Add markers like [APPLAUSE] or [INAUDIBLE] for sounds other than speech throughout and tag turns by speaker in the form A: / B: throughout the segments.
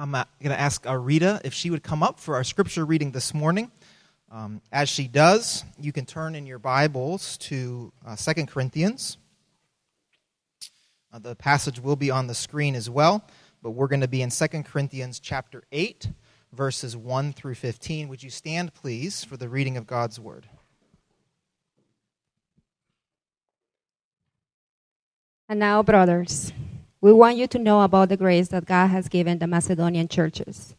A: I'm going to ask uh, Rita if she would come up for our scripture reading this morning. Um, as she does, you can turn in your Bibles to uh, 2 Corinthians. Uh, the passage will be on the screen as well, but we're going to be in 2 Corinthians chapter 8, verses 1 through 15. Would you stand, please, for the reading of God's word?
B: And now, brothers, we want you to know about the grace that God has given the Macedonian churches.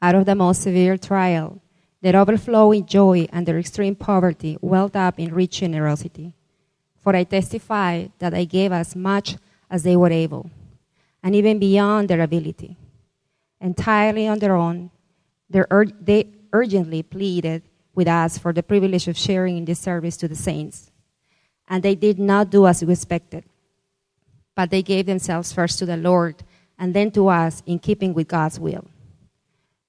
B: Out of the most severe trial, their overflowing joy and their extreme poverty welled up in rich generosity. For I testify that I gave as much as they were able, and even beyond their ability. Entirely on their own, they urgently pleaded with us for the privilege of sharing in this service to the saints. And they did not do as we expected but they gave themselves first to the Lord and then to us in keeping with God's will.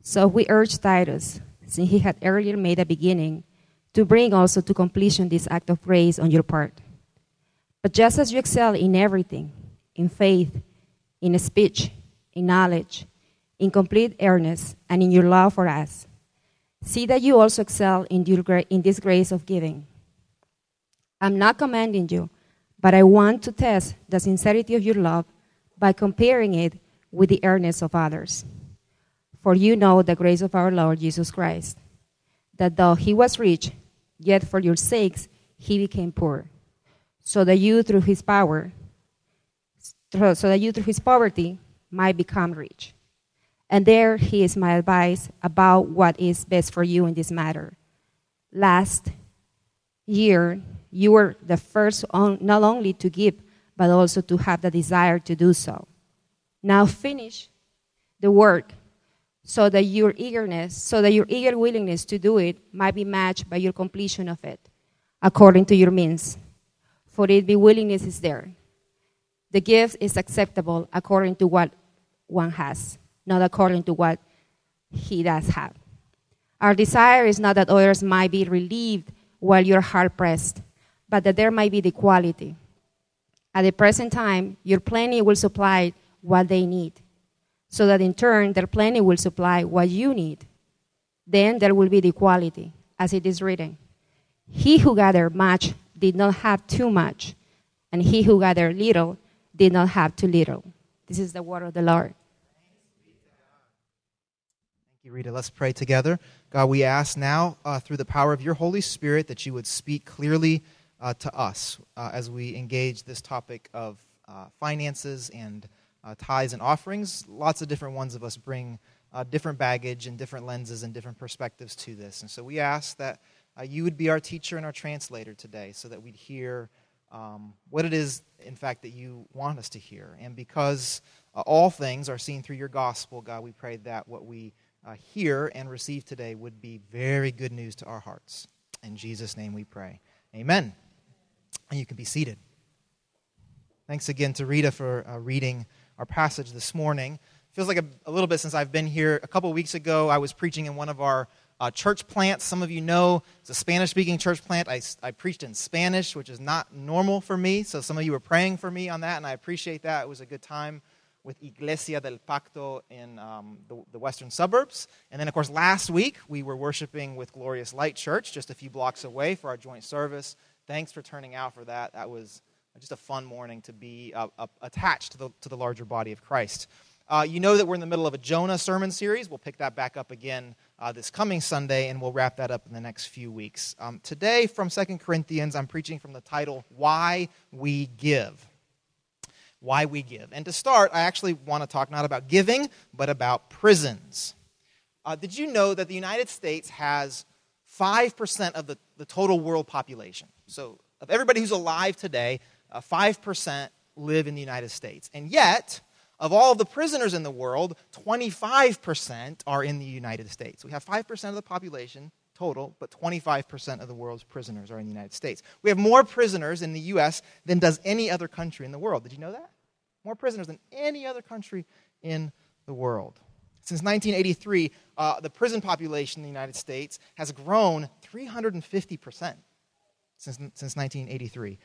B: So we urge Titus, since he had earlier made a beginning, to bring also to completion this act of grace on your part. But just as you excel in everything, in faith, in speech, in knowledge, in complete earnest, and in your love for us, see that you also excel in, this grace of giving. I'm not commanding you but I want to test the sincerity of your love by comparing it with the earnest of others. For you know the grace of our Lord Jesus Christ, that though he was rich, yet for your sakes he became poor, so that you through his power, so that you through his poverty might become rich. And there he is my advice about what is best for you in this matter. Last year, you were the first on, not only to give, but also to have the desire to do so. Now finish the work so that your eagerness, so that your eager willingness to do it might be matched by your completion of it, according to your means. For it the willingness is there. The gift is acceptable according to what one has, not according to what he does have. Our desire is not that others might be relieved while you're hard pressed, but that there might be the quality. At the present time, your plenty will supply what they need, so that in turn, their plenty will supply what you need. Then there will be the quality, as it is written. He who gathered much did not have too much, and he who gathered little did not have too little. This is the word of the Lord.
A: Thank you, Rita. Let's pray together. God, we ask now, uh, through the power of your Holy Spirit, that you would speak clearly uh, to us uh, as we engage this topic of uh, finances and uh, tithes and offerings. Lots of different ones of us bring uh, different baggage and different lenses and different perspectives to this. And so we ask that you would be our teacher and our translator today so that we'd hear um, what it is, in fact, that you want us to hear. And because all things are seen through your gospel, God, we pray that what we hear and receive today would be very good news to our hearts. In Jesus' name we pray. Amen. And you can be seated. Thanks again to Rita for uh, reading our passage this morning. Feels like a, a, little bit since I've been here. A couple weeks ago, I was preaching in one of our uh, church plants. Some of you know it's a Spanish speaking church plant. I, I preached in Spanish, which is not normal for me. So some of you were praying for me on that, and I appreciate that. It was a good time with Iglesia del Pacto in um, the, the, western suburbs. And then, of course, last week we were worshiping with Glorious Light Church just a few blocks away for our joint service thanks for turning out for that. That was just a fun morning to be uh, uh, attached to the, to the larger body of Christ. Uh, you know that we're in the middle of a Jonah sermon series. We'll pick that back up again uh, this coming Sunday, and we'll wrap that up in the next few weeks. Um, today, from Second Corinthians, I'm preaching from the title, Why We Give. Why We Give. And to start, I actually want to talk not about giving, but about prisons. Uh, did you know that the United States has 5% of the, the total world population? So, of everybody who's alive today, uh, 5% live in the United States. And yet, of all the prisoners in the world, 25% are in the United States. We have 5% of the population total, but 25% of the world's prisoners are in the United States. We have more prisoners in the U.S. than does any other country in the world. Did you know that? More prisoners than any other country in the world. Since 1983, uh, the prison population in the United States has grown 350 percent since, since 1983,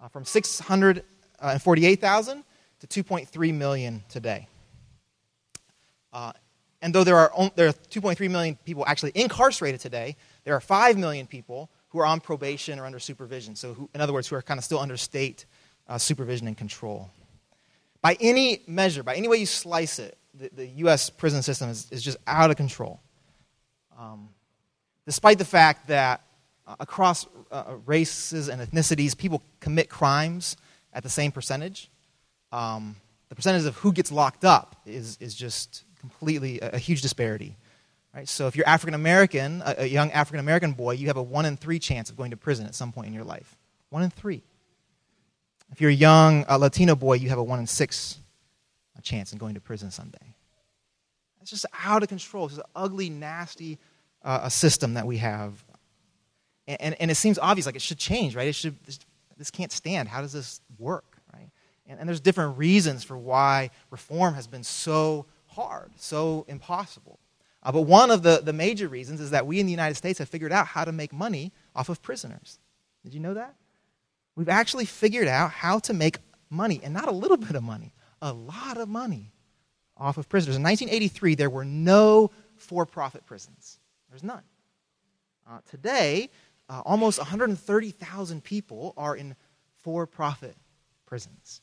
A: uh, from 648,000 to 2.3 million today. Uh, and though there are, there are 2.3 million people actually incarcerated today, there are 5 million people who are on probation or under supervision. So, who, in other words, who are kind of still under state uh, supervision and control. By any measure, by any way you slice it, the, the U.S. prison system is, is just out of control. Um, despite the fact that uh, across uh, races and ethnicities, people commit crimes at the same percentage, um, the percentage of who gets locked up is, is just completely a, a huge disparity. Right? So if you're African American, a, a young African American boy, you have a one in three chance of going to prison at some point in your life. One in three. If you're a young uh, Latino boy, you have a one in six chance in going to prison someday. It's just out of control. It's an ugly, nasty uh, a system that we have. And, and, it seems obvious, like it should change, right? It should, this, this can't stand. How does this work, right? And, and there's different reasons for why reform has been so hard, so impossible. Uh, but one of the, the major reasons is that we in the United States have figured out how to make money off of prisoners. Did you know that? We've actually figured out how to make money, and not a little bit of money, a lot of money off of prisoners. In 1983, there were no for profit prisons, there's none. Uh, today, uh, almost 130,000 people are in for profit prisons,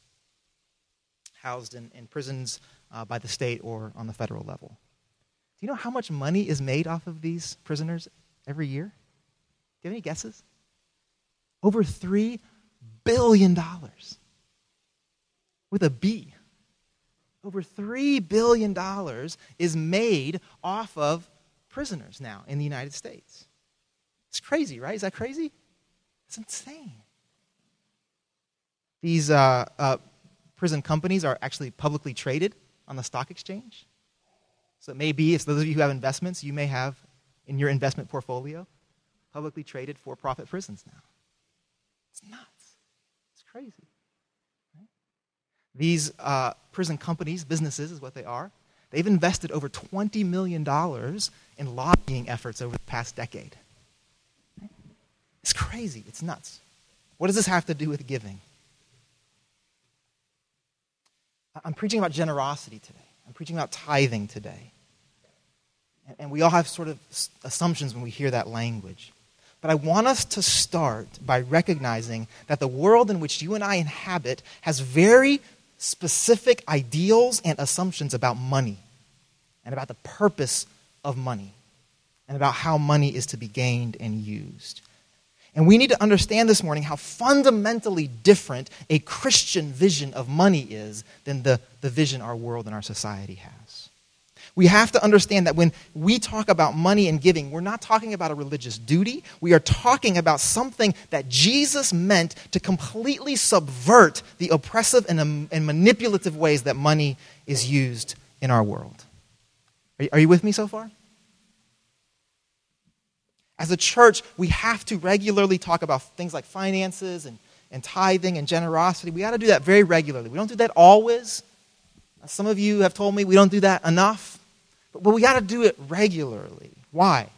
A: housed in, in prisons uh, by the state or on the federal level. Do you know how much money is made off of these prisoners every year? Do you have any guesses? Over $3 billion. With a B. Over $3 billion is made off of prisoners now in the United States. It's crazy, right? Is that crazy? It's insane. These uh, uh, prison companies are actually publicly traded on the stock exchange. So it may be, if those of you who have investments, you may have in your investment portfolio publicly traded for profit prisons now. It's nuts. It's crazy. These uh, prison companies, businesses is what they are, they've invested over $20 million in lobbying efforts over the past decade. It's crazy. It's nuts. What does this have to do with giving? I'm preaching about generosity today. I'm preaching about tithing today. And we all have sort of assumptions when we hear that language. But I want us to start by recognizing that the world in which you and I inhabit has very specific ideals and assumptions about money and about the purpose of money and about how money is to be gained and used. And we need to understand this morning how fundamentally different a Christian vision of money is than the, the vision our world and our society has. We have to understand that when we talk about money and giving, we're not talking about a religious duty. We are talking about something that Jesus meant to completely subvert the oppressive and, um, and manipulative ways that money is used in our world. Are are you with me so far? As a church, we have to regularly talk about things like finances and, and tithing and generosity. We got to do that very regularly. We don't do that always. Some of you have told me we don't do that enough, but, but we got to do it regularly. Why?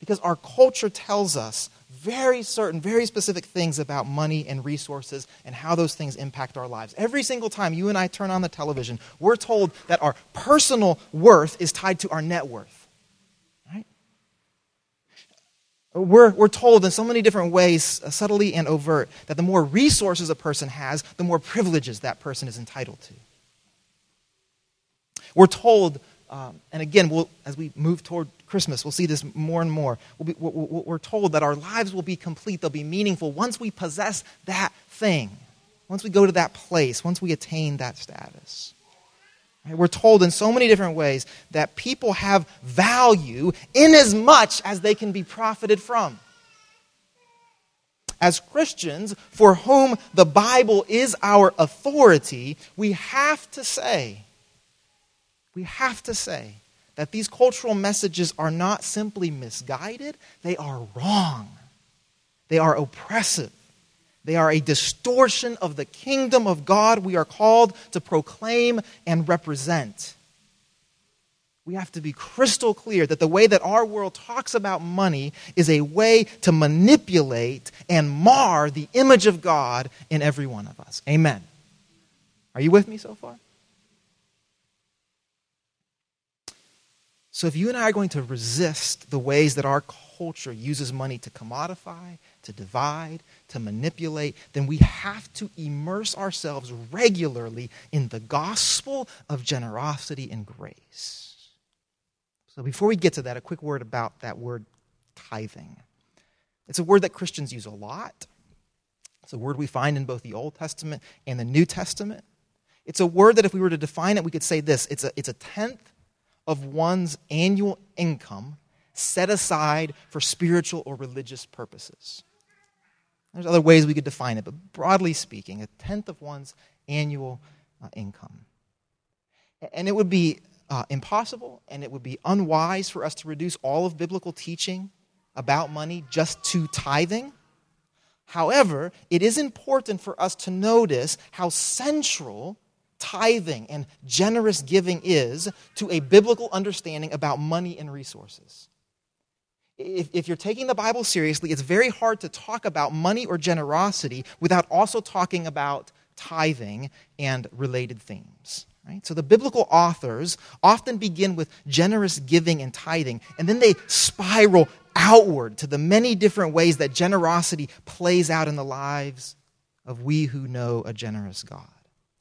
A: Because our culture tells us very certain, very specific things about money and resources and how those things impact our lives. Every single time you and I turn on the television, we're told that our personal worth is tied to our net worth. We're, we're told in so many different ways, uh, subtly and overt, that the more resources a person has, the more privileges that person is entitled to. We're told, um, and again, we'll, as we move toward Christmas, we'll see this more and more. We'll be, we're told that our lives will be complete, they'll be meaningful once we possess that thing, once we go to that place, once we attain that status. We're told in so many different ways that people have value in as much as they can be profited from. As Christians, for whom the Bible is our authority, we have to say, we have to say that these cultural messages are not simply misguided, they are wrong. They are oppressive. They are a distortion of the kingdom of God we are called to proclaim and represent. We have to be crystal clear that the way that our world talks about money is a way to manipulate and mar the image of God in every one of us. Amen. Are you with me so far? So if you and I are going to resist the ways that our culture uses money to commodify, to divide, to manipulate, then we have to immerse ourselves regularly in the gospel of generosity and grace. So before we get to that, a quick word about that word tithing. It's a word that Christians use a lot. It's a word we find in both the Old Testament and the New Testament. It's a word that if we were to define it, we could say this it's a, it's a tenth of one's annual income set aside for spiritual or religious purposes. There's other ways we could define it, but broadly speaking, a tenth of one's annual uh, income. And it would be uh, impossible and it would be unwise for us to reduce all of biblical teaching about money just to tithing. However, it is important for us to notice how central tithing and generous giving is to a biblical understanding about money and resources. If, if, you're taking the Bible seriously, it's very hard to talk about money or generosity without also talking about tithing and related themes. Right? So the biblical authors often begin with generous giving and tithing, and then they spiral outward to the many different ways that generosity plays out in the lives of we who know a generous God.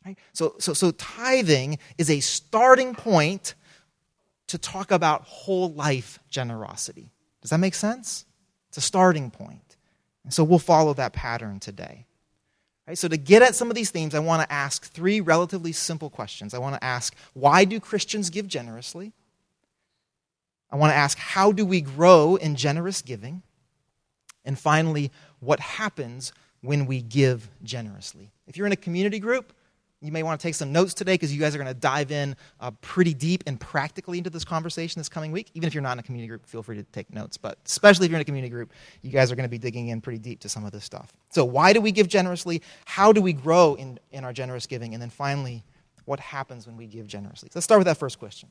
A: Right? So, so, so tithing is a starting point to talk about whole life generosity. Does that make sense? It's a starting point. And so we'll follow that pattern today. Right, so, to get at some of these themes, I want to ask three relatively simple questions. I want to ask, why do Christians give generously? I want to ask, how do we grow in generous giving? And finally, what happens when we give generously? If you're in a community group, you may want to take some notes today because you guys are going to dive in uh, pretty deep and practically into this conversation this coming week. Even if you're not in a community group, feel free to take notes. But especially if you're in a community group, you guys are going to be digging in pretty deep to some of this stuff. So, why do we give generously? How do we grow in, in our generous giving? And then finally, what happens when we give generously? So let's start with that first question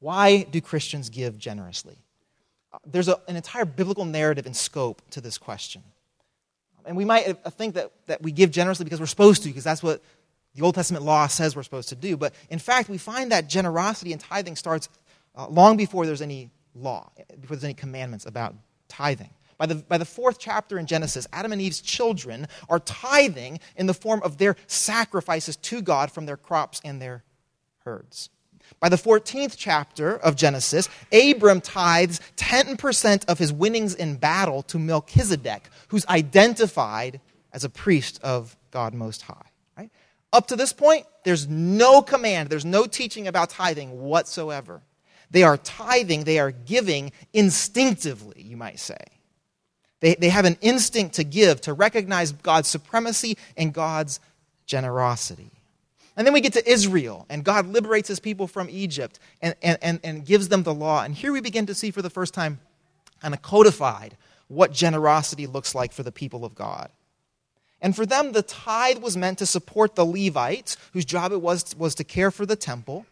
A: Why do Christians give generously? Uh, there's a, an entire biblical narrative and scope to this question. And we might uh, think that, that we give generously because we're supposed to, because that's what the Old Testament law says we're supposed to do. But in fact, we find that generosity and tithing starts uh, long before there's any law, before there's any commandments about tithing. By the, by the fourth chapter in Genesis, Adam and Eve's children are tithing in the form of their sacrifices to God from their crops and their herds. By the 14th chapter of Genesis, Abram tithes 10% of his winnings in battle to Melchizedek, who's identified as a priest of God Most High. Up to this point, there's no command, there's no teaching about tithing whatsoever. They are tithing, they are giving instinctively, you might say. They, they have an instinct to give, to recognize God's supremacy and God's generosity. And then we get to Israel, and God liberates his people from Egypt and, and, and, and gives them the law. And here we begin to see for the first time kind of codified what generosity looks like for the people of God. And for them, the tithe was meant to support the Levites, whose job it was, was to care for the temple,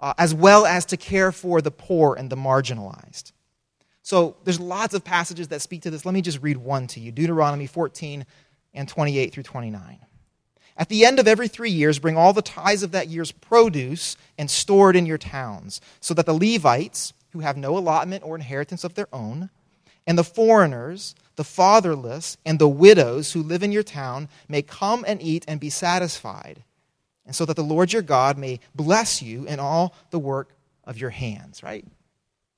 A: uh, as well as to care for the poor and the marginalized. So there's lots of passages that speak to this. Let me just read one to you Deuteronomy 14 and 28 through 29. At the end of every three years, bring all the tithes of that year's produce and store it in your towns, so that the Levites, who have no allotment or inheritance of their own, and the foreigners, the fatherless, and the widows who live in your town may come and eat and be satisfied, and so that the Lord your God may bless you in all the work of your hands, right?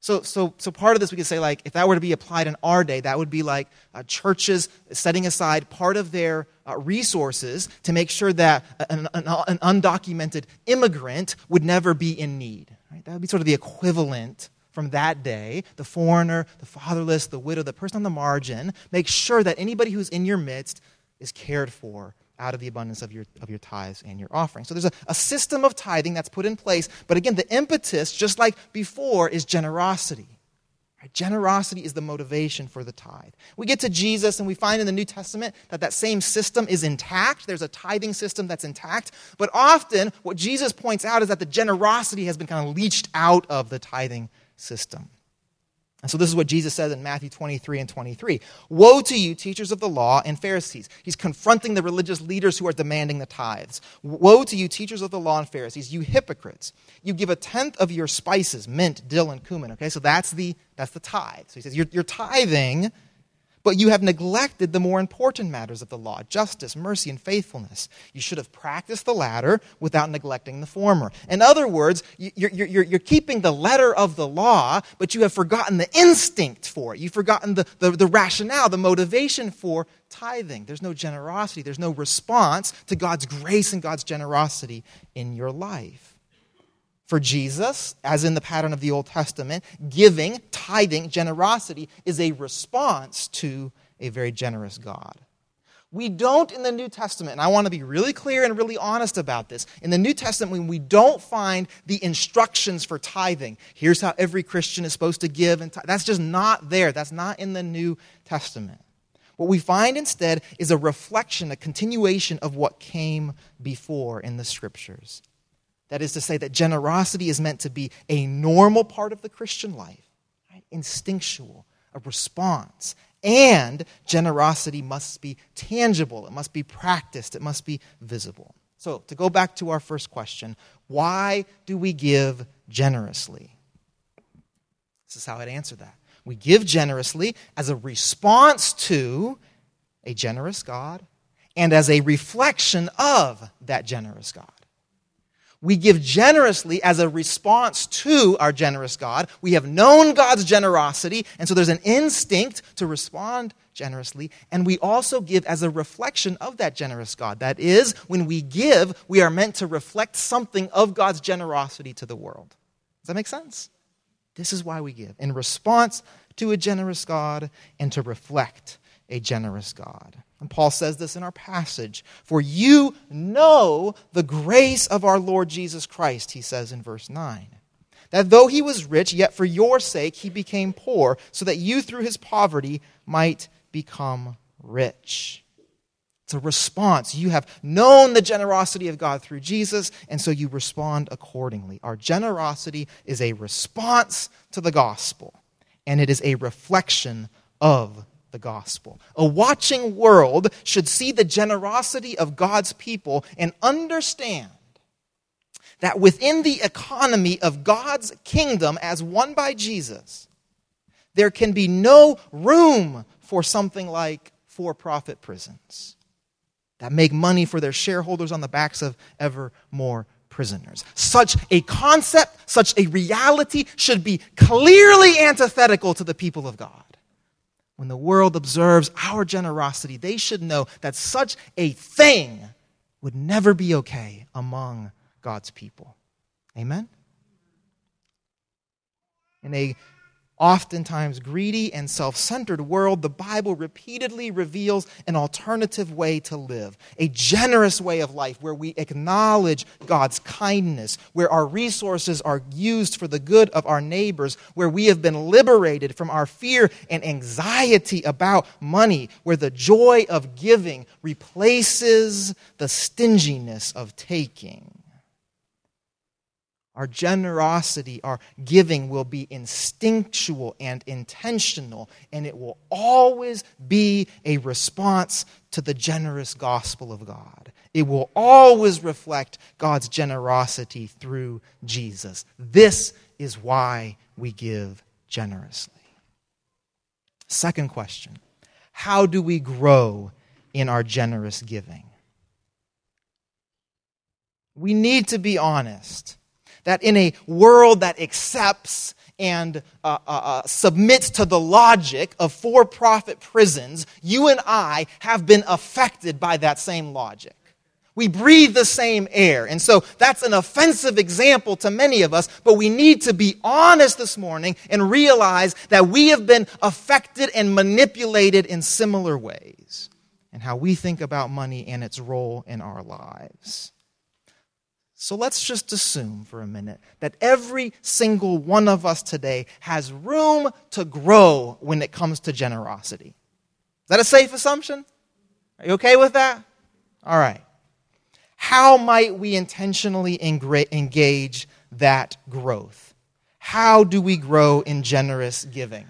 A: So, so, so part of this we could say, like, if that were to be applied in our day, that would be like uh, churches setting aside part of their uh, resources to make sure that an, an, an, undocumented immigrant would never be in need. Right? That would be sort of the equivalent from that day, the foreigner, the fatherless, the widow, the person on the margin, make sure that anybody who's in your midst is cared for out of the abundance of your, of your tithes and your offering. So there's a, a system of tithing that's put in place. But again, the impetus, just like before, is generosity. Generosity is the motivation for the tithe. We get to Jesus and we find in the New Testament that that same system is intact. There's a tithing system that's intact. But often, what Jesus points out is that the generosity has been kind of leached out of the tithing system. And so this is what Jesus says in Matthew 23 and 23. Woe to you, teachers of the law and Pharisees. He's confronting the religious leaders who are demanding the tithes. Woe to you, teachers of the law and Pharisees, you hypocrites. You give a tenth of your spices, mint, dill, and cumin. Okay, so that's the, that's the tithe. So he says, you're, you're tithing but you have neglected the more important matters of the law justice, mercy, and faithfulness. You should have practiced the latter without neglecting the former. In other words, you're, you're, you're, keeping the letter of the law, but you have forgotten the instinct for it. You've forgotten the, the, the rationale, the motivation for tithing. There's no generosity, there's no response to God's grace and God's generosity in your life. For Jesus, as in the pattern of the Old Testament, giving, tithing, generosity is a response to a very generous God. We don't in the New Testament, and I want to be really clear and really honest about this. In the New Testament, we don't find the instructions for tithing, here's how every Christian is supposed to give, and that's just not there. That's not in the New Testament. What we find instead is a reflection, a continuation of what came before in the Scriptures. That is to say, that generosity is meant to be a normal part of the Christian life, right? instinctual, a response. And generosity must be tangible, it must be practiced, it must be visible. So, to go back to our first question, why do we give generously? This is how I'd answer that. We give generously as a response to a generous God and as a reflection of that generous God. We give generously as a response to our generous God. We have known God's generosity, and so there's an instinct to respond generously. And we also give as a reflection of that generous God. That is, when we give, we are meant to reflect something of God's generosity to the world. Does that make sense? This is why we give in response to a generous God and to reflect a generous God. And Paul says this in our passage For you know the grace of our Lord Jesus Christ, he says in verse 9. That though he was rich, yet for your sake he became poor, so that you through his poverty might become rich. It's a response. You have known the generosity of God through Jesus, and so you respond accordingly. Our generosity is a response to the gospel, and it is a reflection of the gospel. A watching world should see the generosity of God's people and understand that within the economy of God's kingdom, as won by Jesus, there can be no room for something like for profit prisons that make money for their shareholders on the backs of ever more prisoners. Such a concept, such a reality should be clearly antithetical to the people of God when the world observes our generosity, they should know that such a thing would never be okay among God's people. Amen? In a oftentimes greedy and self centered world, the Bible repeatedly reveals an alternative way to live, a generous way of life where we acknowledge God's kindness, where our resources are used for the good of our neighbors, where we have been liberated from our fear and anxiety about money, where the joy of giving replaces the stinginess of taking. Our generosity, our giving will be instinctual and intentional, and it will always be a response to the generous gospel of God. It will always reflect God's generosity through Jesus. This is why we give generously. Second question How do we grow in our generous giving? We need to be honest that in a world that accepts and uh, uh, uh, submits to the logic of for profit prisons, you and I have been affected by that same logic. We breathe the same air. And so that's an offensive example to many of us, but we need to be honest this morning and realize that we have been affected and manipulated in similar ways and how we think about money and its role in our lives. So let's just assume for a minute that every single one of us today has room to grow when it comes to generosity. Is that a safe assumption? Are you okay with that? All right. How might we intentionally engage that growth? How do we grow in generous giving?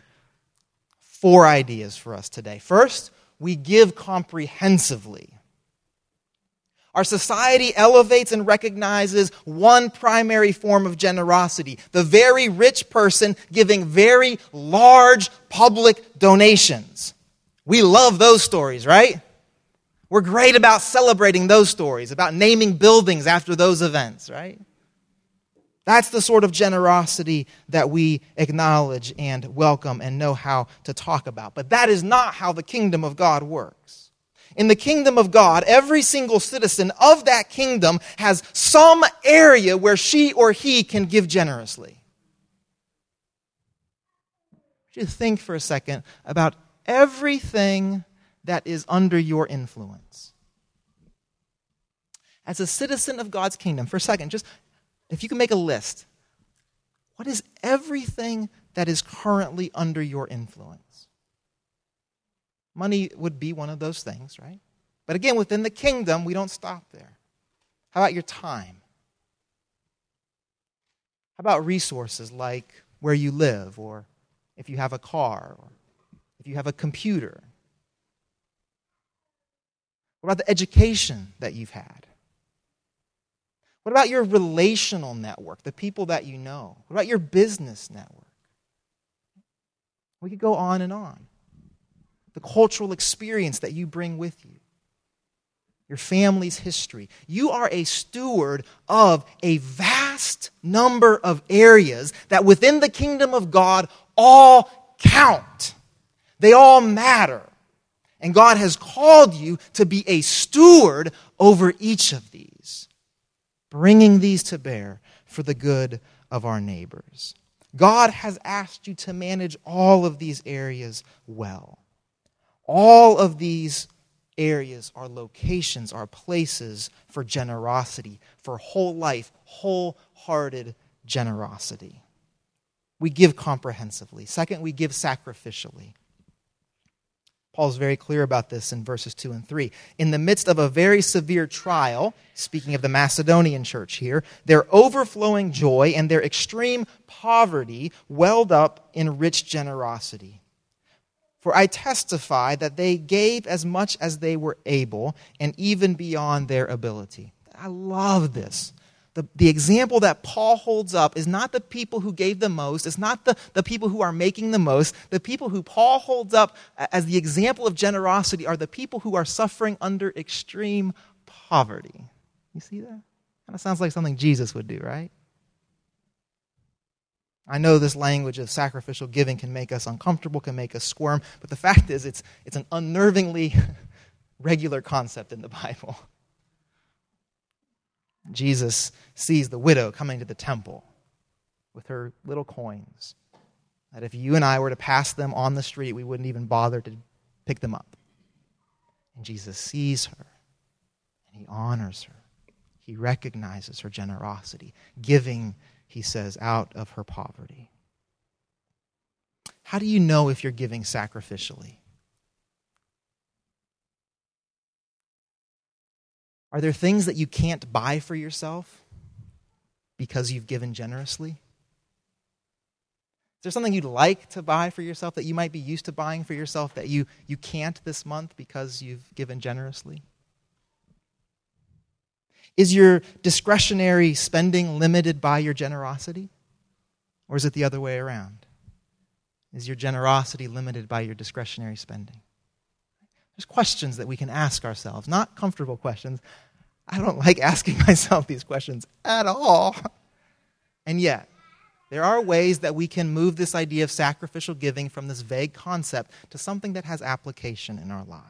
A: four ideas for us today. First, we give comprehensively. Our society elevates and recognizes one primary form of generosity the very rich person giving very large public donations. We love those stories, right? We're great about celebrating those stories, about naming buildings after those events, right? That's the sort of generosity that we acknowledge and welcome and know how to talk about. But that is not how the kingdom of God works. In the kingdom of God, every single citizen of that kingdom has some area where she or he can give generously. Just think for a second about everything that is under your influence. As a citizen of God's kingdom, for a second, just if you can make a list, what is everything that is currently under your influence? Money would be one of those things, right? But again, within the kingdom, we don't stop there. How about your time? How about resources like where you live, or if you have a car, or if you have a computer? What about the education that you've had? What about your relational network, the people that you know? What about your business network? We could go on and on. The cultural experience that you bring with you, your family's history. You are a steward of a vast number of areas that within the kingdom of God all count, they all matter. And God has called you to be a steward over each of these bringing these to bear for the good of our neighbors. God has asked you to manage all of these areas well. All of these areas are locations, are places for generosity, for whole life, wholehearted generosity. We give comprehensively. Second, we give sacrificially. Paul's very clear about this in verses 2 and 3. In the midst of a very severe trial, speaking of the Macedonian church here, their overflowing joy and their extreme poverty welled up in rich generosity. For I testify that they gave as much as they were able and even beyond their ability. I love this the, the example that Paul holds up is not the people who gave the most, it's not the, the people who are making the most. The people who Paul holds up as the example of generosity are the people who are suffering under extreme poverty. You see that? Kind of sounds like something Jesus would do, right? I know this language of sacrificial giving can make us uncomfortable, can make us squirm, but the fact is, it's, it's an unnervingly [LAUGHS] regular concept in the Bible. Jesus sees the widow coming to the temple with her little coins. That if you and I were to pass them on the street, we wouldn't even bother to pick them up. And Jesus sees her and he honors her. He recognizes her generosity, giving, he says, out of her poverty. How do you know if you're giving sacrificially? Are there things that you can't buy for yourself because you've given generously? Is there something you'd like to buy for yourself that you might be used to buying for yourself that you, you can't this month because you've given generously? Is your discretionary spending limited by your generosity? Or is it the other way around? Is your generosity limited by your discretionary spending? There's questions that we can ask ourselves, not comfortable questions, I don't like asking [LAUGHS] myself these questions at all. And yet, there are ways that we can move this idea of sacrificial giving from this vague concept to something that has application in our lives.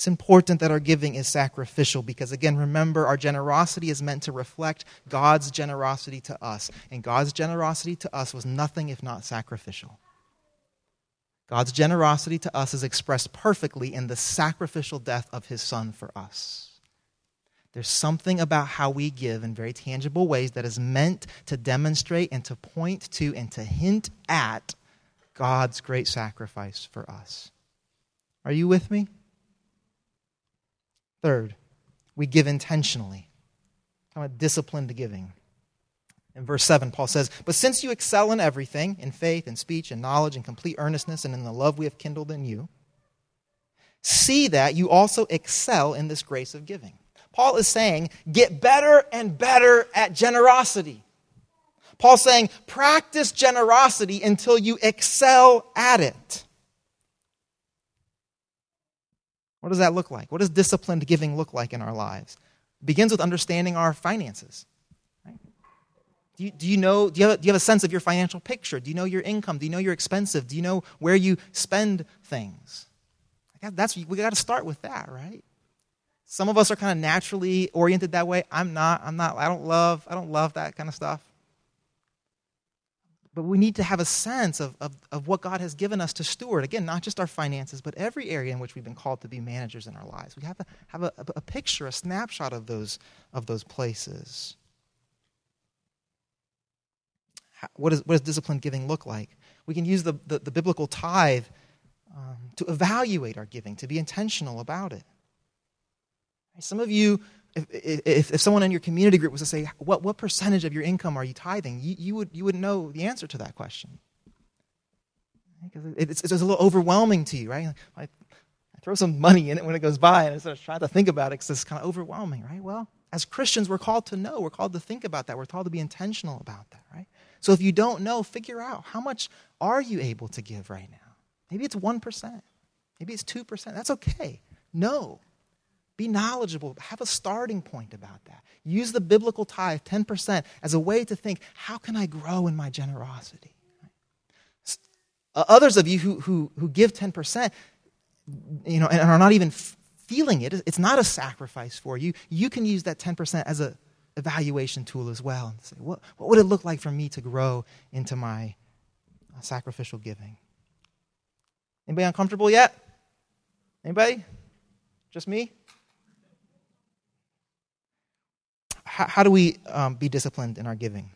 A: It's important that our giving is sacrificial because, again, remember, our generosity is meant to reflect God's generosity to us. And God's generosity to us was nothing if not sacrificial. God's generosity to us is expressed perfectly in the sacrificial death of his Son for us. There's something about how we give in very tangible ways that is meant to demonstrate and to point to and to hint at God's great sacrifice for us. Are you with me? Third, we give intentionally. I'm a disciplined giving. In verse 7, Paul says, But since you excel in everything, in faith, in speech, in knowledge, in complete earnestness, and in the love we have kindled in you, see that you also excel in this grace of giving. Paul is saying, get better and better at generosity. Paul's saying, practice generosity until you excel at it. What does that look like? What does disciplined giving look like in our lives? It begins with understanding our finances. Do, you, do you know, do you, have, do you have a sense of your financial picture? Do you know your income? Do you know your expensive? Do you know where you spend things? That's, we got to start with that, right? Some of us are kind of naturally oriented that way. I'm not. I'm not. I don't love. I don't love that kind of stuff. But we need to have a sense of, of, of what God has given us to steward. Again, not just our finances, but every area in which we've been called to be managers in our lives. We have to have a, a picture, a snapshot of those, of those places. What, is, what does disciplined giving look like? We can use the, the, the biblical tithe um, to evaluate our giving, to be intentional about it. Some of you if, if, if, someone in your community group was to say, what, what percentage of your income are you tithing? You, you, would, you wouldn't know the answer to that question. Because it's, it's, a little overwhelming to you, right? I, I, throw some money in it when it goes by and I start trying to think about it because it's kind of overwhelming, right? Well, as Christians, we're called to know. We're called to think about that. We're called to be intentional about that, right? So if you don't know, figure out how much are you able to give right now? Maybe it's 1%. Maybe it's 2%. That's okay. No. Be knowledgeable. Have a starting point about that. Use the biblical tithe, 10%, as a way to think, how can I grow in my generosity? Uh, others of you who, who, who give 10%, you know, and are not even feeling it, it's not a sacrifice for you. You can use that 10% as an evaluation tool as well. And say, what, what would it look like for me to grow into my uh, sacrificial giving? Anybody uncomfortable yet? Anybody? Just me? How, how do we um, be disciplined in our giving?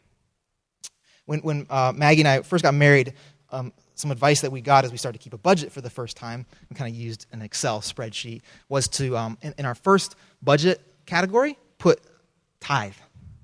A: When, when uh, Maggie and I first got married, um, some advice that we got as we started to keep a budget for the first time, we kind of used an Excel spreadsheet, was to, um, in, in, our first budget category, put tithe.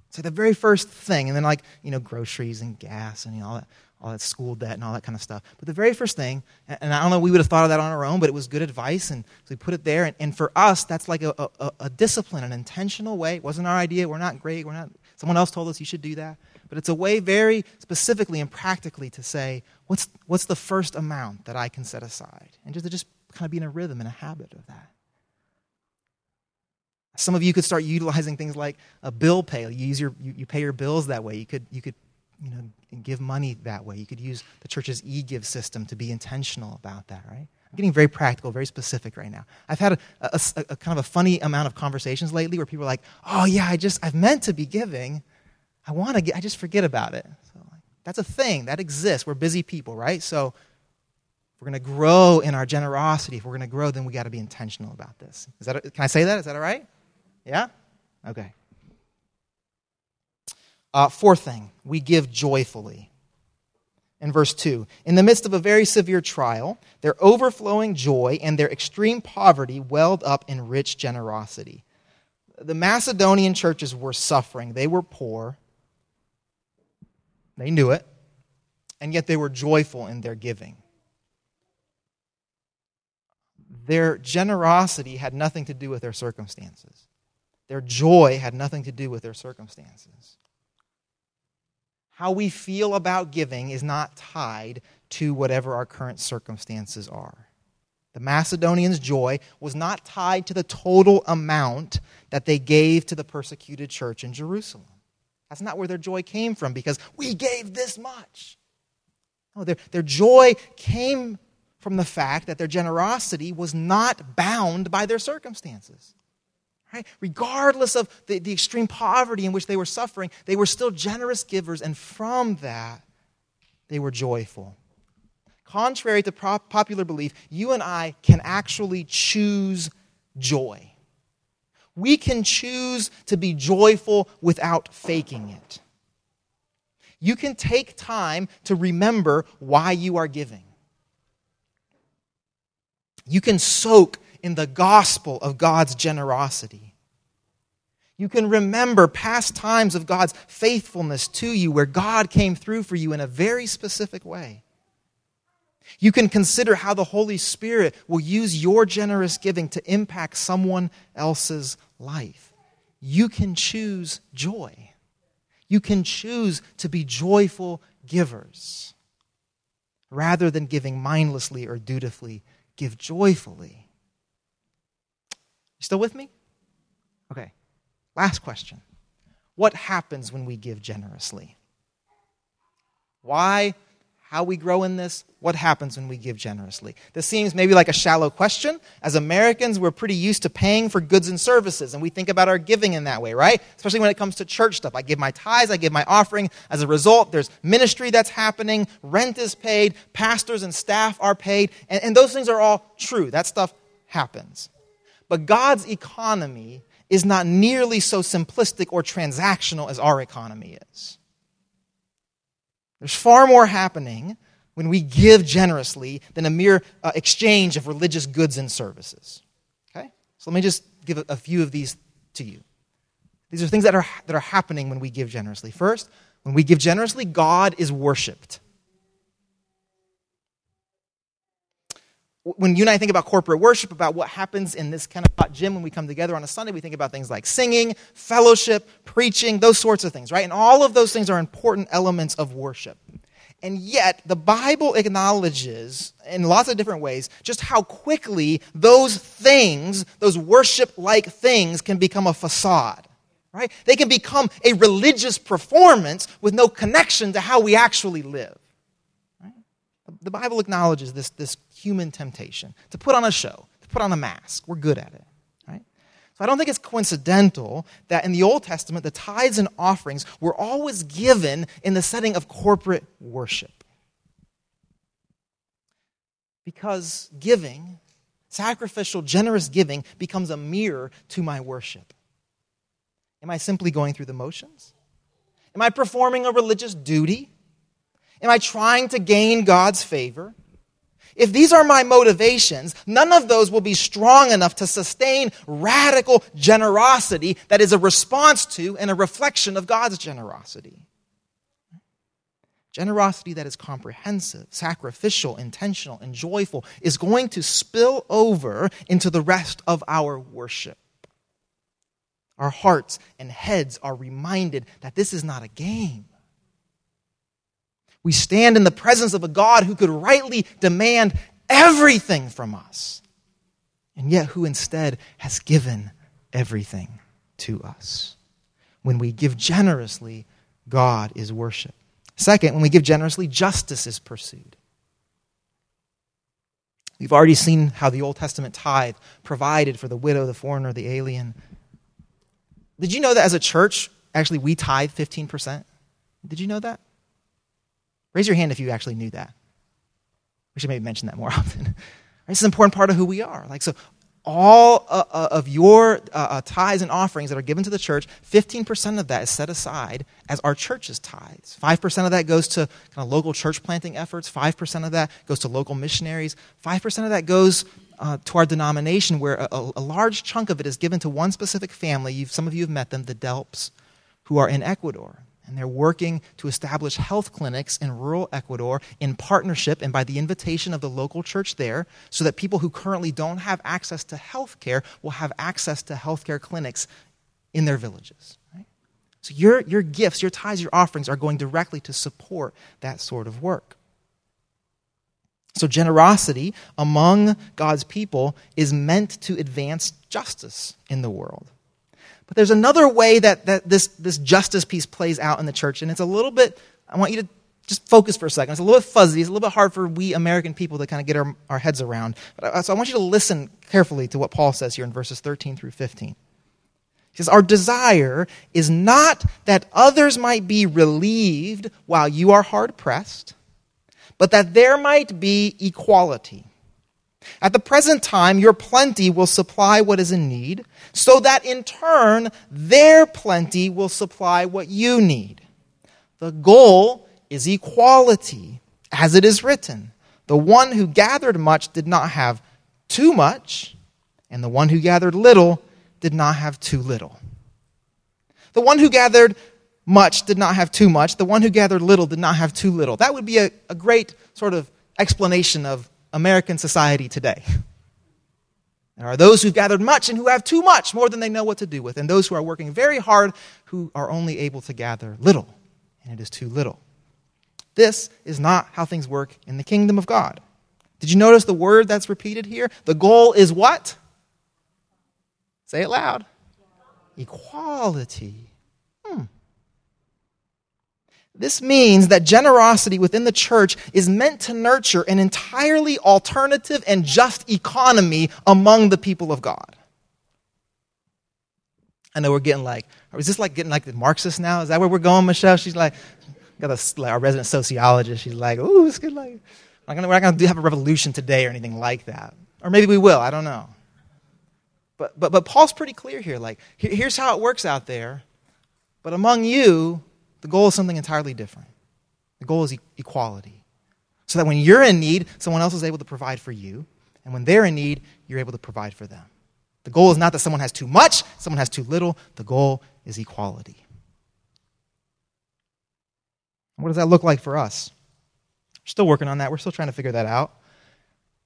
A: So the very first thing, and then like, you know, groceries and gas and you know, all that all that school debt and all that kind of stuff. But the very first thing, and I don't know, we would have thought of that on our own, but it was good advice, and so we put it there. And, and for us, that's like a, a, a, discipline, an intentional way. It wasn't our idea. We're not great. We're not. Someone else told us you should do that. But it's a way, very specifically and practically, to say what's what's the first amount that I can set aside, and just to just kind of be in a rhythm and a habit of that. Some of you could start utilizing things like a bill pay. You use your you, you pay your bills that way. You could you could you know, give money that way. You could use the church's e-give system to be intentional about that, right? I'm getting very practical, very specific right now. I've had a, a, a, a kind of a funny amount of conversations lately where people are like, "Oh yeah, I just I've meant to be giving, I want to get, I just forget about it." So like, that's a thing that exists. We're busy people, right? So we're going to grow in our generosity, if we're going to grow, then we got to be intentional about this. Is that? Can I say that? Is that all right? Yeah. Okay. Uh, fourth thing, we give joyfully. In verse 2, in the midst of a very severe trial, their overflowing joy and their extreme poverty welled up in rich generosity. The Macedonian churches were suffering, they were poor, they knew it, and yet they were joyful in their giving. Their generosity had nothing to do with their circumstances. Their joy had nothing to do with their circumstances how we feel about giving is not tied to whatever our current circumstances are. The Macedonians' joy was not tied to the total amount that they gave to the persecuted church in Jerusalem. That's not where their joy came from because we gave this much. No, their, their joy came from the fact that their generosity was not bound by their circumstances. Right? Regardless of the, the extreme poverty in which they were suffering, they were still generous givers, and from that, they were joyful. Contrary to popular belief, you and I can actually choose joy. We can choose to be joyful without faking it. You can take time to remember why you are giving. You can soak in the gospel of God's generosity. You can remember past times of God's faithfulness to you where God came through for you in a very specific way. You can consider how the Holy Spirit will use your generous giving to impact someone else's life. You can choose joy. You can choose to be joyful givers. Rather than giving mindlessly or dutifully, give joyfully. You still with me? Okay. Last question What happens when we give generously? Why? How we grow in this? What happens when we give generously? This seems maybe like a shallow question. As Americans, we're pretty used to paying for goods and services, and we think about our giving in that way, right? Especially when it comes to church stuff. I give my tithes, I give my offering. As a result, there's ministry that's happening, rent is paid, pastors and staff are paid, and, and those things are all true. That stuff happens. But God's economy is not nearly so simplistic or transactional as our economy is. There's far more happening when we give generously than a mere uh, exchange of religious goods and services. Okay? So let me just give a, a few of these to you. These are things that are, that are happening when we give generously. First, when we give generously, God is worshiped. When you and I think about corporate worship, about what happens in this kind of hot gym when we come together on a Sunday, we think about things like singing, fellowship, preaching, those sorts of things, right? And all of those things are important elements of worship. And yet, the Bible acknowledges in lots of different ways just how quickly those things, those worship like things, can become a facade, right? They can become a religious performance with no connection to how we actually live. Right? The Bible acknowledges this, this human temptation to put on a show, to put on a mask. We're good at it. Right? So I don't think it's coincidental that in the Old Testament, the tithes and offerings were always given in the setting of corporate worship. Because giving, sacrificial, generous giving, becomes a mirror to my worship. Am I simply going through the motions? Am I performing a religious duty? Am I trying to gain God's favor? If these are my motivations, none of those will be strong enough to sustain radical generosity that is a response to and a reflection of God's generosity. Generosity that is comprehensive, sacrificial, intentional, and joyful is going to spill over into the rest of our worship. Our hearts and heads are reminded that this is not a game. We stand in the presence of a God who could rightly demand everything from us, and yet who instead has given everything to us. When we give generously, God is worshiped. Second, when we give generously, justice is pursued. We've already seen how the Old Testament tithe provided for the widow, the foreigner, the alien. Did you know that as a church, actually, we tithe 15%? Did you know that? Raise your hand if you actually knew that. We should maybe mention that more [LAUGHS] often. This is an important part of who we are. Like, so all uh, uh, of your uh, uh, tithes and offerings that are given to the church, 15% of that is set aside as our church's tithes. 5% of that goes to kind of local church planting efforts. 5% of that goes to local missionaries. 5% of that goes uh, to our denomination, where a, a, large chunk of it is given to one specific family. You've, some of you have met them, the Delps, who are in Ecuador and they're working to establish health clinics in rural Ecuador in partnership and by the invitation of the local church there so that people who currently don't have access to health care will have access to health care clinics in their villages. Right? So your, your gifts, your tithes, your offerings are going directly to support that sort of work. So, generosity among God's people is meant to advance justice in the world. But there's another way that, that this, this justice piece plays out in the church, and it's a little bit, I want you to just focus for a second. It's a little bit fuzzy. It's a little bit hard for we American people to kind of get our, our heads around. But I, so I want you to listen carefully to what Paul says here in verses 13 through 15. He says, Our desire is not that others might be relieved while you are hard pressed, but that there might be equality. At the present time, your plenty will supply what is in need, so that in turn, their plenty will supply what you need. The goal is equality, as it is written. The one who gathered much did not have too much, and the one who gathered little did not have too little. The one who gathered much did not have too much. The one who gathered little did not have too little. That would be a, a great sort of explanation of American society today. There are those who've gathered much and who have too much, more than they know what to do with, and those who are working very hard who are only able to gather little, and it is too little. This is not how things work in the kingdom of God. Did you notice the word that's repeated here? The goal is what? Say it loud. Equality. Hmm. This means that generosity within the church is meant to nurture an entirely alternative and just economy among the people of God. I know we're getting like, is this like getting like the Marxist now? Is that where we're going, Michelle? She's like, got a, like, our resident sociologist. She's like, ooh, it's good. Like, we're not going to have a revolution today or anything like that. Or maybe we will. I don't know. But, but, but Paul's pretty clear here. Like, here's how it works out there. But among you, the goal is something entirely different. The goal is e- equality. So that when you're in need, someone else is able to provide for you. And when they're in need, you're able to provide for them. The goal is not that someone has too much, someone has too little. The goal is equality. What does that look like for us? We're still working on that. We're still trying to figure that out.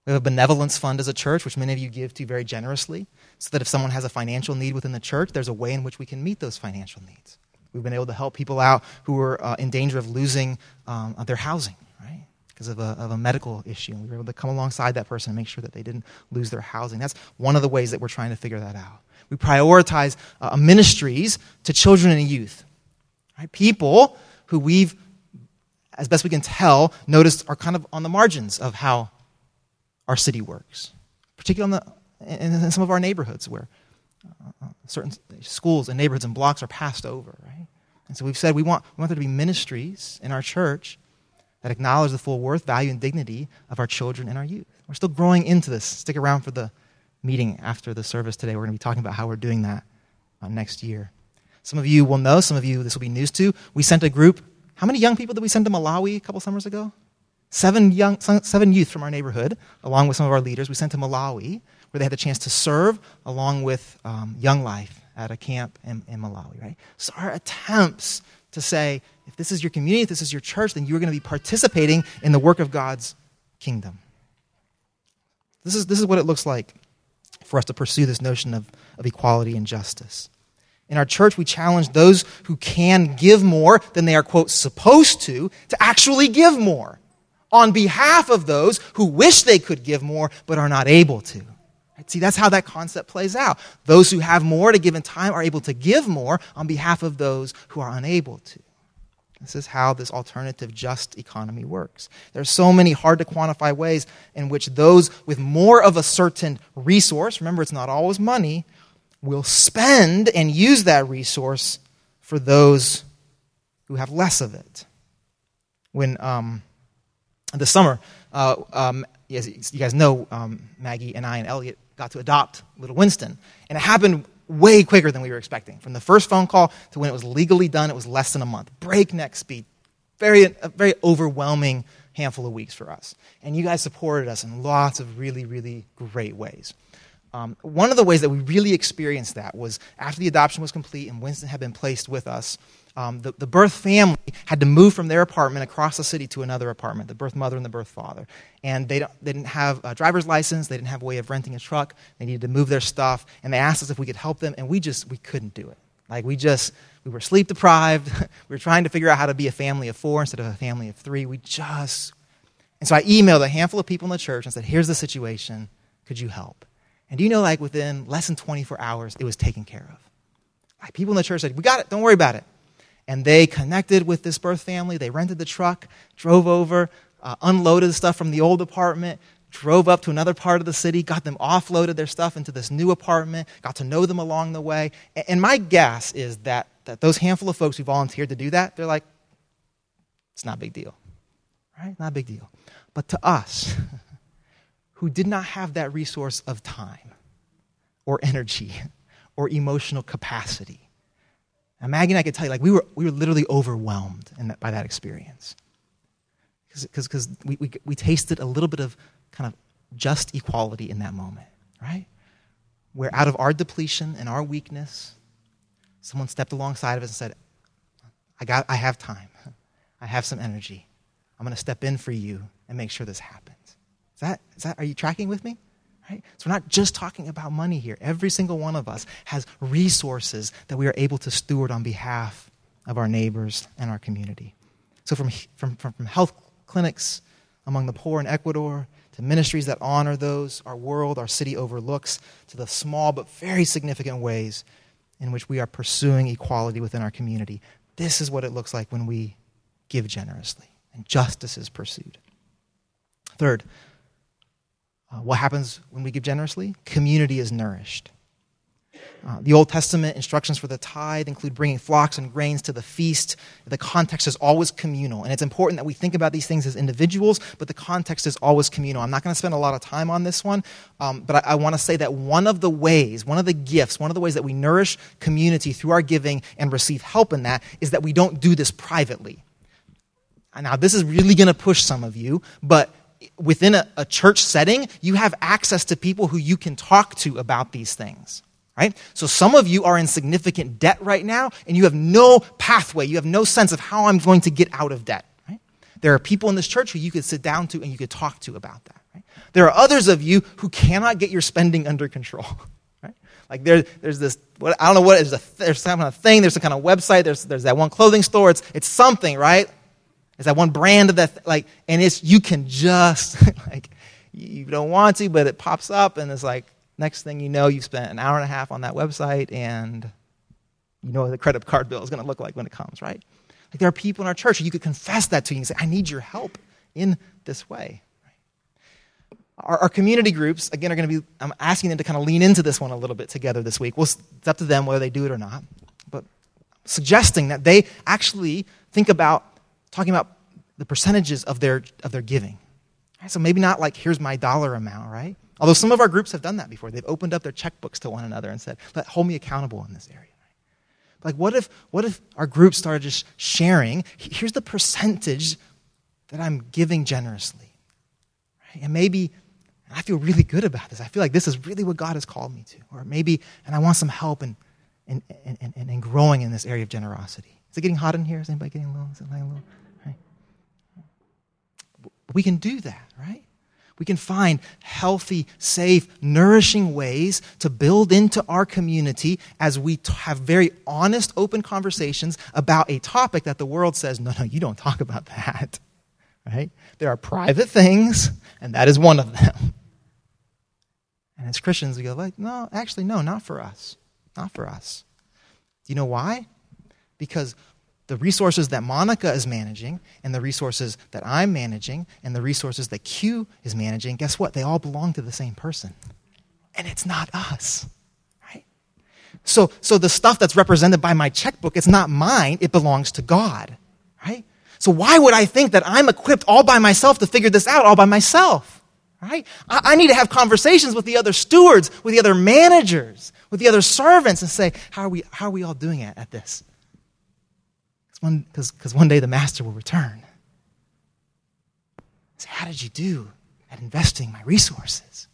A: We have a benevolence fund as a church, which many of you give to very generously, so that if someone has a financial need within the church, there's a way in which we can meet those financial needs. We've been able to help people out who were uh, in danger of losing um, their housing, right? Because of a, of a medical issue. And we were able to come alongside that person and make sure that they didn't lose their housing. That's one of the ways that we're trying to figure that out. We prioritize uh, ministries to children and youth, right? People who we've, as best we can tell, noticed are kind of on the margins of how our city works, particularly the, in, in, some of our neighborhoods where uh, certain schools and neighborhoods and blocks are passed over, right? And so we've said we want, we want there to be ministries in our church that acknowledge the full worth, value, and dignity of our children and our youth. We're still growing into this. Stick around for the meeting after the service today. We're going to be talking about how we're doing that uh, next year. Some of you will know, some of you this will be news to. We sent a group. How many young people did we send to Malawi a couple summers ago? Seven, young, seven youth from our neighborhood, along with some of our leaders, we sent to Malawi, where they had the chance to serve along with um, Young Life at a camp in, in Malawi, right? So our attempts to say, if this is your community, if this is your church, then you're going to be participating in the work of God's kingdom. This is, this is what it looks like for us to pursue this notion of, of equality and justice. In our church, we challenge those who can give more than they are, quote, supposed to, to actually give more on behalf of those who wish they could give more but are not able to. See, that's how that concept plays out. Those who have more at a given time are able to give more on behalf of those who are unable to. This is how this alternative just economy works. There are so many hard to quantify ways in which those with more of a certain resource, remember it's not always money, will spend and use that resource for those who have less of it. When um, this summer, uh, um, you guys know, um, Maggie and I and Elliot got to adopt little Winston. And it happened way quicker than we were expecting. From the first phone call to when it was legally done, it was less than a month. Breakneck speed. Very, a very overwhelming handful of weeks for us. And you guys supported us in lots of really, really great ways. Um, one of the ways that we really experienced that was after the adoption was complete and Winston had been placed with us, um, the, the birth family had to move from their apartment across the city to another apartment, the birth mother and the birth father. And they, they didn't have a driver's license, they didn't have a way of renting a truck, they needed to move their stuff, and they asked us if we could help them, and we just, we couldn't do it. Like, we just, we were sleep deprived, [LAUGHS] we were trying to figure out how to be a family of four instead of a family of three. We just, and so I emailed a handful of people in the church and said, here's the situation, could you help? And do you know, like, within less than 24 hours, it was taken care of. Like, people in the church said, we got it, don't worry about it and they connected with this birth family. They rented the truck, drove over, uh, unloaded stuff from the old apartment, drove up to another part of the city, got them offloaded their stuff into this new apartment, got to know them along the way. And my guess is that, that those handful of folks who volunteered to do that, they're like, it's not a big deal. Right? Not a big deal. But to us, [LAUGHS] who did not have that resource of time or energy [LAUGHS] or emotional capacity, and Maggie and I could tell you, like, we were, we were literally overwhelmed that, by that experience. Because we, we, we tasted a little bit of kind of just equality in that moment, right? Where out of our depletion and our weakness, someone stepped alongside of us and said, I, got, I have time. I have some energy. I'm going to step in for you and make sure this happens. Is that, is that, are you tracking with me? Right? So we're not just talking about money here. Every single one of us has resources that we are able to steward on behalf of our neighbors and our community. So from, from, from, from health clinics among the poor in Ecuador to ministries that honor those our world, our city overlooks, to the small but very significant ways in which we are pursuing equality within our community. This is what it looks like when we give generously and justice is pursued. Third, uh, what happens when we give generously? Community is nourished. Uh, the Old Testament instructions for the tithe include bringing flocks and grains to the feast. The context is always communal. And it's important that we think about these things as individuals, but the context is always communal. I'm not going to spend a lot of time on this one, um, but I, I want to say that one of the ways, one of the gifts, one of the ways that we nourish community through our giving and receive help in that is that we don't do this privately. Now, this is really going to push some of you, but within a, a church setting, you have access to people who you can talk to about these things right? So some of you are in significant debt right now, and you have no pathway, you have no sense of how I'm going to get out of debt, right? There are people in this church who you could sit down to and you could talk to about that, right? There are others of you who cannot get your spending under control, [LAUGHS] right? Like there, there's this, I don't know what is, a, there's some kind of thing, there's some kind of website, there's, there's that one clothing store, it's, it's something, right? It's that one brand of that, like, and it's, you can just, [LAUGHS] like, you don't want to, but it pops up and it's like, next thing you know, you've spent an hour and a half on that website and you know what the credit card bill is going to look like when it comes, right? Like there are people in our church you could confess that to you and say, I need your help in this way. Our, our, community groups, again, are going to be, I'm asking them to kind of lean into this one a little bit together this week. Well, it's up to them whether they do it or not. But suggesting that they actually think about talking about the percentages of their, of their giving. So maybe not like, here's my dollar amount, right? Although some of our groups have done that before. They've opened up their checkbooks to one another and said, Let, hold me accountable in this area. Like, what if, what if our group started just sharing? Here's the percentage that I'm giving generously. Right? And maybe I feel really good about this. I feel like this is really what God has called me to. Or maybe, and I want some help in, in, in, in, in growing in this area of generosity. Is it getting hot in here? Is anybody getting low? Is it getting low? Right? We can do that, right? we can find healthy, safe, nourishing ways to build into our community as we t- have very honest, open conversations about a topic that the world says, no, no, you don't talk about that. [LAUGHS] Right? There are private things, and that is one of them. And as Christians, we go, like, no, actually, no, not for us. Not for us. Do you know why? Because the resources that Monica is managing and the resources that I'm managing and the resources that Q is managing, guess what? They all belong to the same person. And it's not us. Right? So, so the stuff that's represented by my checkbook, it's not mine, it belongs to God. Right? So why would I think that I'm equipped all by myself to figure this out all by myself? Right? I, I need to have conversations with the other stewards, with the other managers, with the other servants and say, how are we, how are we all doing at, at this? One, because one day the master will return. Say, how did you do at investing my resources?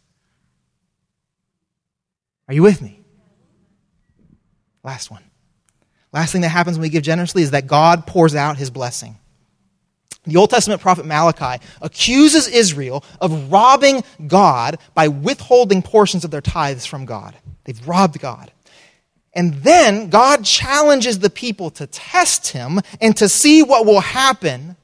A: Are you with me? Last one. Last thing that happens when we give generously is that God pours out his blessing. The Old Testament prophet Malachi accuses Israel of robbing God by withholding portions of their tithes from God. They've robbed God. And then God challenges the people to test him and to see what will happen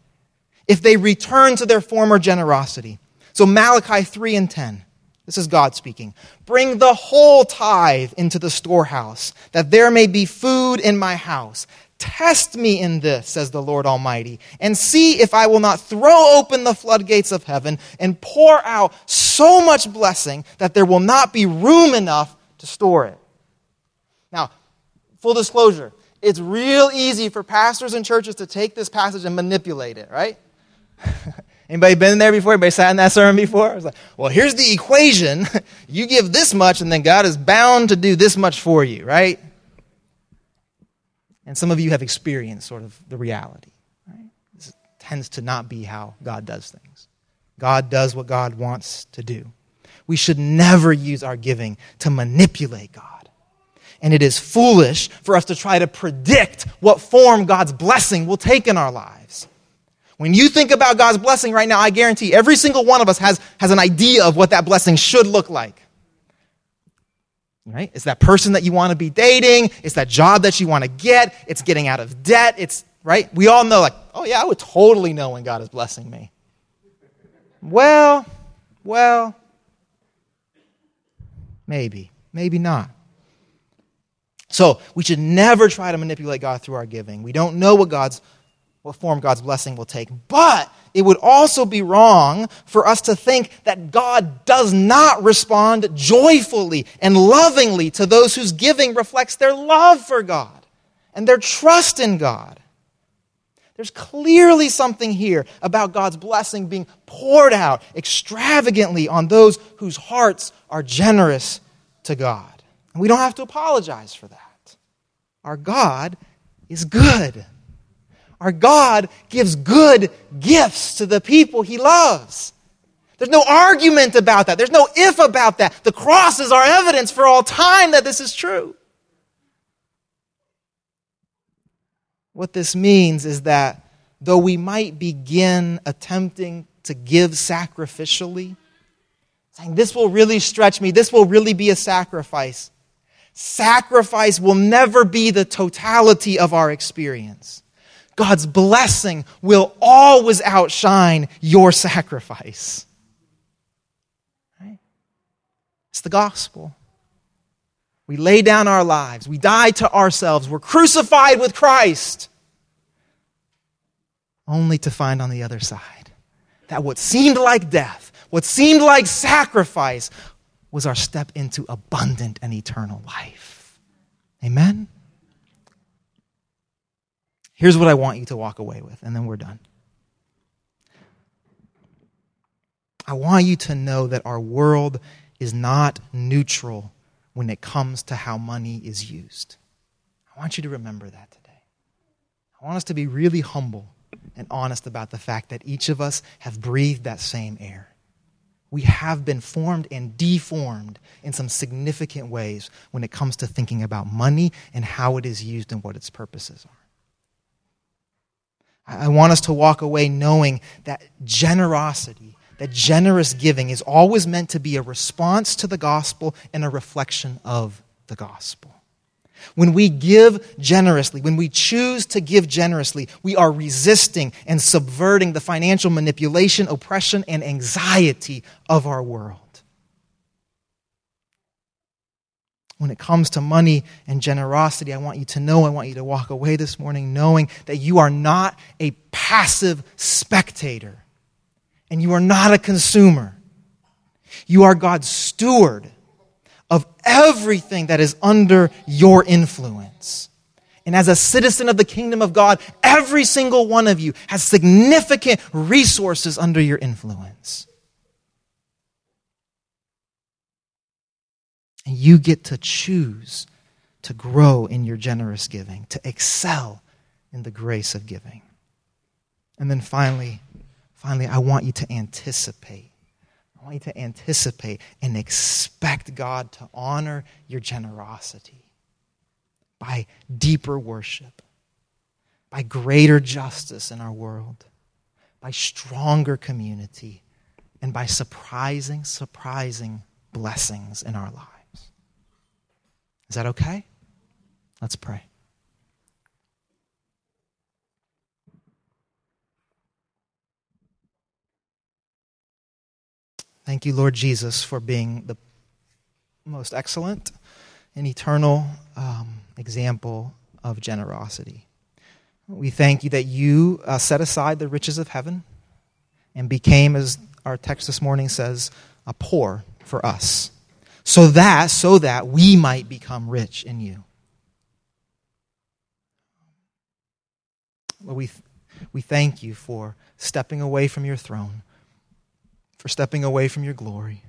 A: if they return to their former generosity. So, Malachi 3 and 10. This is God speaking. Bring the whole tithe into the storehouse, that there may be food in my house. Test me in this, says the Lord Almighty, and see if I will not throw open the floodgates of heaven and pour out so much blessing that there will not be room enough to store it. Now, full disclosure, it's real easy for pastors and churches to take this passage and manipulate it, right? [LAUGHS] Anybody been there before? Anybody sat in that sermon before? I was like, well, here's the equation. [LAUGHS] you give this much, and then God is bound to do this much for you, right? And some of you have experienced sort of the reality. Right? This tends to not be how God does things. God does what God wants to do. We should never use our giving to manipulate God. And it is foolish for us to try to predict what form God's blessing will take in our lives. When you think about God's blessing right now, I guarantee every single one of us has, has an idea of what that blessing should look like. Right? It's that person that you want to be dating, it's that job that you want to get, it's getting out of debt, it's right? We all know, like, oh yeah, I would totally know when God is blessing me. Well, well, maybe, maybe not. So we should never try to manipulate God through our giving. We don't know what God's what form God's blessing will take. But it would also be wrong for us to think that God does not respond joyfully and lovingly to those whose giving reflects their love for God and their trust in God. There's clearly something here about God's blessing being poured out extravagantly on those whose hearts are generous to God. And we don't have to apologize for that. Our God is good. Our God gives good gifts to the people he loves. There's no argument about that. There's no if about that. The cross is our evidence for all time that this is true. What this means is that though we might begin attempting to give sacrificially, saying, This will really stretch me, this will really be a sacrifice, sacrifice will never be the totality of our experience. God's blessing will always outshine your sacrifice. Right? It's the gospel. We lay down our lives, we die to ourselves, we're crucified with Christ, only to find on the other side that what seemed like death, what seemed like sacrifice, was our step into abundant and eternal life. Amen? Here's what I want you to walk away with, and then we're done. I want you to know that our world is not neutral when it comes to how money is used. I want you to remember that today. I want us to be really humble and honest about the fact that each of us have breathed that same air. We have been formed and deformed in some significant ways when it comes to thinking about money and how it is used and what its purposes are. I want us to walk away knowing that generosity, that generous giving is always meant to be a response to the gospel and a reflection of the gospel. When we give generously, when we choose to give generously, we are resisting and subverting the financial manipulation, oppression, and anxiety of our world. when it comes to money and generosity, I want you to know, I want you to walk away this morning knowing that you are not a passive spectator and you are not a consumer. You are God's steward of everything that is under your influence. And as a citizen of the kingdom of God, every single one of you has significant resources under your influence. And you get to choose to grow in your generous giving, to excel in the grace of giving. And then finally, finally, I want you to anticipate. I want you to anticipate and expect God to honor your generosity by deeper worship, by greater justice in our world, by stronger community, and by surprising, surprising blessings in our lives. Is that okay? Let's pray. Thank you, Lord Jesus, for being the most excellent and eternal um, example of generosity. We thank you that you uh, set aside the riches of heaven and became, as our text this morning says, a poor for us so that so that we might become rich in you Lord, we, we thank you for stepping away from your throne for stepping away from your glory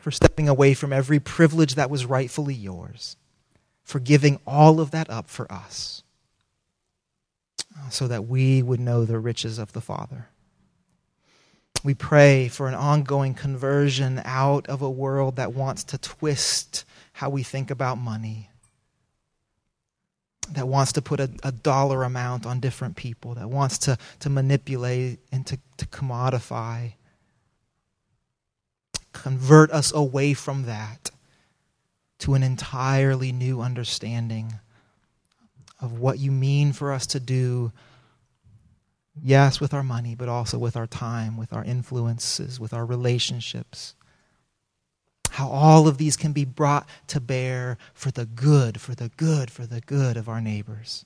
A: for stepping away from every privilege that was rightfully yours for giving all of that up for us so that we would know the riches of the father. We pray for an ongoing conversion out of a world that wants to twist how we think about money, that wants to put a, a dollar amount on different people, that wants to, to manipulate and to, to commodify. Convert us away from that to an entirely new understanding of what you mean for us to do Yes, with our money, but also with our time, with our influences, with our relationships. How all of these can be brought to bear for the good, for the good, for the good of our neighbors.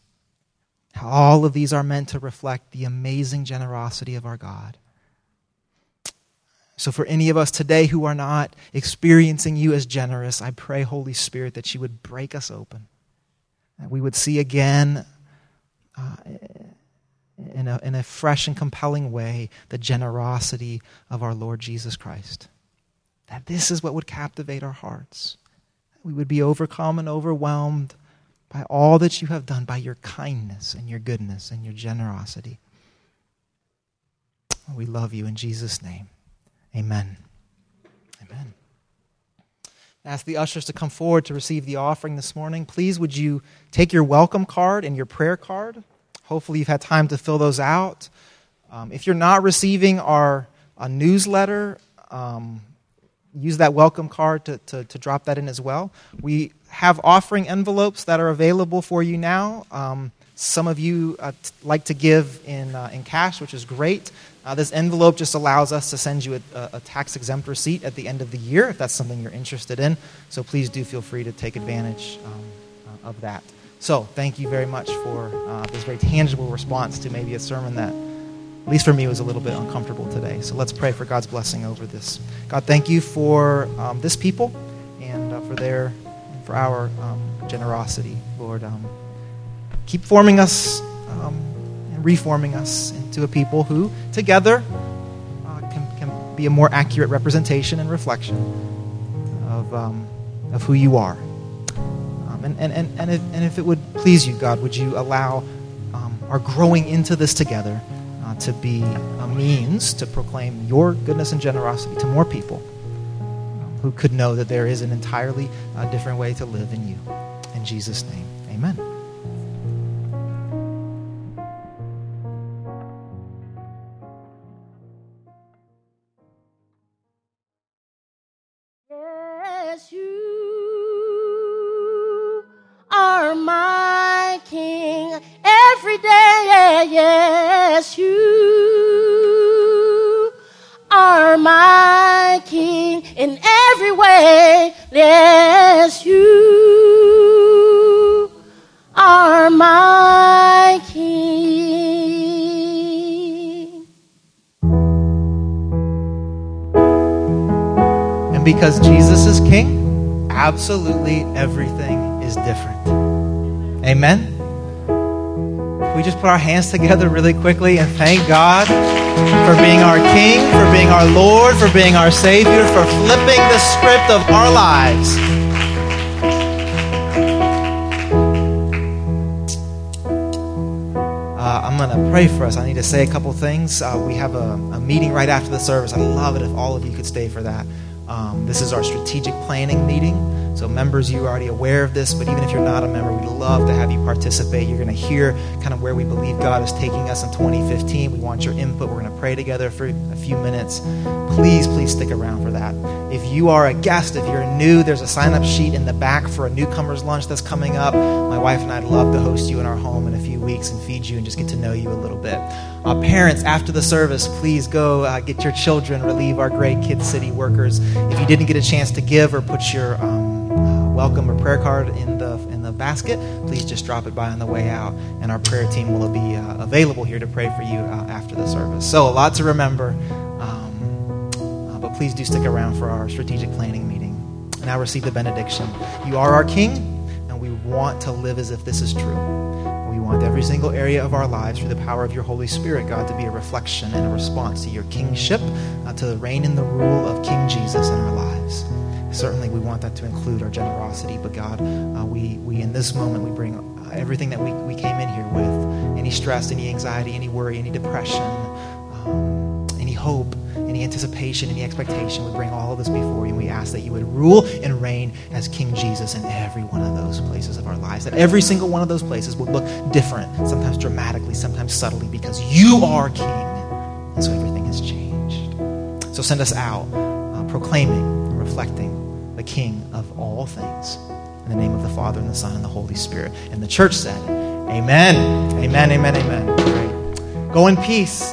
A: How all of these are meant to reflect the amazing generosity of our God. So, for any of us today who are not experiencing you as generous, I pray, Holy Spirit, that you would break us open, that we would see again uh, in a, in a fresh and compelling way the generosity of our Lord Jesus Christ. That this is what would captivate our hearts. We would be overcome and overwhelmed by all that you have done, by your kindness and your goodness and your generosity. We love you in Jesus' name. Amen. Amen. ask the ushers to come forward to receive the offering this morning. Please, would you take your welcome card and your prayer card? Hopefully, you've had time to fill those out. Um, if you're not receiving our newsletter, um, use that welcome card to, to, to, drop that in as well. We have offering envelopes that are available for you now. Um, some of you uh, t- like to give in, uh, in cash, which is great. Uh, this envelope just allows us to send you a, a tax exempt receipt at the end of the year if that's something you're interested in. So please do feel free to take advantage um, uh, of that. So, thank you very much for uh, this very tangible response to maybe a sermon that, at least for me, was a little bit uncomfortable today. So, let's pray for God's blessing over this. God, thank you for um, this people and uh, for their, for our um, generosity, Lord. Um, keep forming us um, and reforming us into a people who, together, uh, can, can be a more accurate representation and reflection of, um, of who you are. And, and, and, and, if, and if it would please you, God, would you allow um, our growing into this together uh, to be a means to proclaim your goodness and generosity to more people um, who could know that there is an entirely uh, different way to live in you. In Jesus' name, amen. Because Jesus is king, absolutely everything is different. Amen we just put our hands together really quickly and thank God for being our King, for being our Lord, for being our Savior, for flipping the script of our lives. Uh, I'm going to pray for us. I need to say a couple things. Uh, we have a, a, meeting right after the service. I'd love it if all of you could stay for that. This is our strategic planning meeting. So, members, you're already aware of this, but even if you're not a member, we'd love to have you participate. You're going to hear kind of where we believe God is taking us in 2015. We want your input. We're going to pray together for a few minutes. Please, please stick around for that. If you are a guest, if you're new, there's a sign up sheet in the back for a newcomer's lunch that's coming up. My wife and I'd love to host you in our home in a few weeks and feed you and just get to know you a little bit. Uh, parents, after the service, please go uh, get your children, relieve our great Kid City workers. If you didn't get a chance to give or put your um, welcome or prayer card in the in the basket, please just drop it by on the way out, and our prayer team will be uh, available here to pray for you uh, after the service. So a lot to remember, um, uh, but please do stick around for our strategic planning meeting. And now receive the benediction. You are our King, and we want to live as if this is true. We want every single area of our lives, through the power of your Holy Spirit, God, to be a reflection and a response to your kingship, uh, to the reign and the rule of King Jesus in our lives certainly we want that to include our generosity. But God, uh, we, we in this moment, we bring uh, everything that we, we came in here with any stress, any anxiety, any worry, any depression, um, any hope, any anticipation, any expectation. We bring all of this before you, and we ask that you would rule and reign as King Jesus in every one of those places of our lives. That every single one of those places would look different, sometimes dramatically, sometimes subtly, because you are King. And so everything has changed. So send us out uh, proclaiming reflecting King of all things. In the name of the Father, and the Son, and the Holy Spirit. And the church said, Amen. Amen, amen, amen. Right. Go in peace.